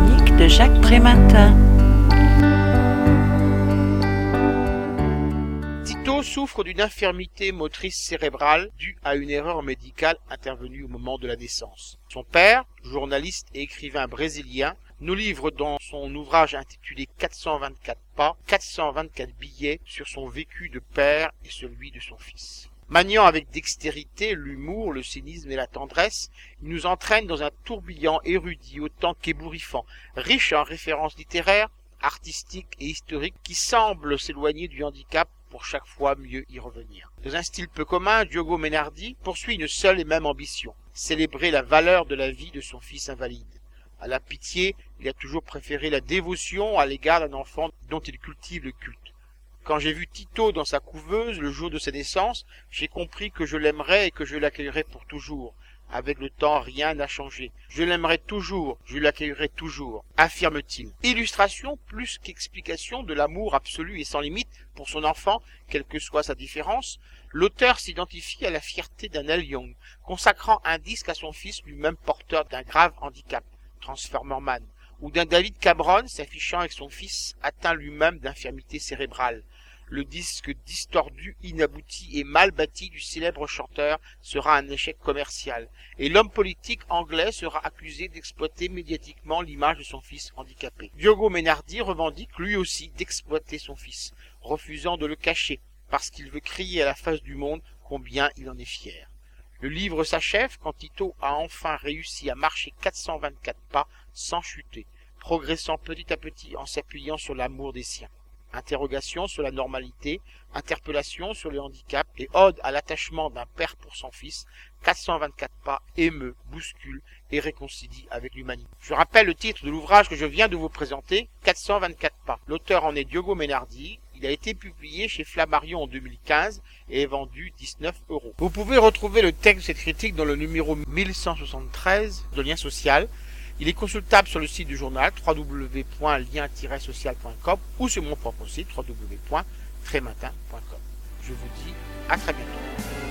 de Jacques. Tito souffre d'une infirmité motrice cérébrale due à une erreur médicale intervenue au moment de la naissance. Son père, journaliste et écrivain brésilien, nous livre dans son ouvrage intitulé 424 pas 424 billets sur son vécu de père et celui de son fils. Maniant avec dextérité l'humour, le cynisme et la tendresse, il nous entraîne dans un tourbillon érudit autant qu'ébouriffant, riche en références littéraires, artistiques et historiques qui semblent s'éloigner du handicap pour chaque fois mieux y revenir. Dans un style peu commun, Diogo Menardi poursuit une seule et même ambition, célébrer la valeur de la vie de son fils invalide. À la pitié, il a toujours préféré la dévotion à l'égard d'un enfant dont il cultive le culte. Quand j'ai vu Tito dans sa couveuse le jour de sa naissance, j'ai compris que je l'aimerais et que je l'accueillerais pour toujours. Avec le temps, rien n'a changé. Je l'aimerai toujours, je l'accueillerai toujours, affirme-t-il. Illustration plus qu'explication de l'amour absolu et sans limite pour son enfant, quelle que soit sa différence, l'auteur s'identifie à la fierté d'un Young, consacrant un disque à son fils lui-même porteur d'un grave handicap, Transformer Man, ou d'un David Cabron s'affichant avec son fils atteint lui-même d'infirmité cérébrale le disque distordu, inabouti et mal bâti du célèbre chanteur sera un échec commercial, et l'homme politique anglais sera accusé d'exploiter médiatiquement l'image de son fils handicapé. Diogo Menardi revendique lui aussi d'exploiter son fils, refusant de le cacher, parce qu'il veut crier à la face du monde combien il en est fier. Le livre s'achève quand Tito a enfin réussi à marcher 424 pas sans chuter, progressant petit à petit en s'appuyant sur l'amour des siens interrogation sur la normalité, interpellation sur le handicap et ode à l'attachement d'un père pour son fils, 424 pas émeut, bouscule et réconcilie avec l'humanité. Je rappelle le titre de l'ouvrage que je viens de vous présenter, 424 pas. L'auteur en est Diogo Menardi. Il a été publié chez Flammarion en 2015 et est vendu 19 euros. Vous pouvez retrouver le texte de cette critique dans le numéro 1173 de Lien Social il est consultable sur le site du journal www.lien-social.com ou sur mon propre site www.trématin.com. Je vous dis à très bientôt.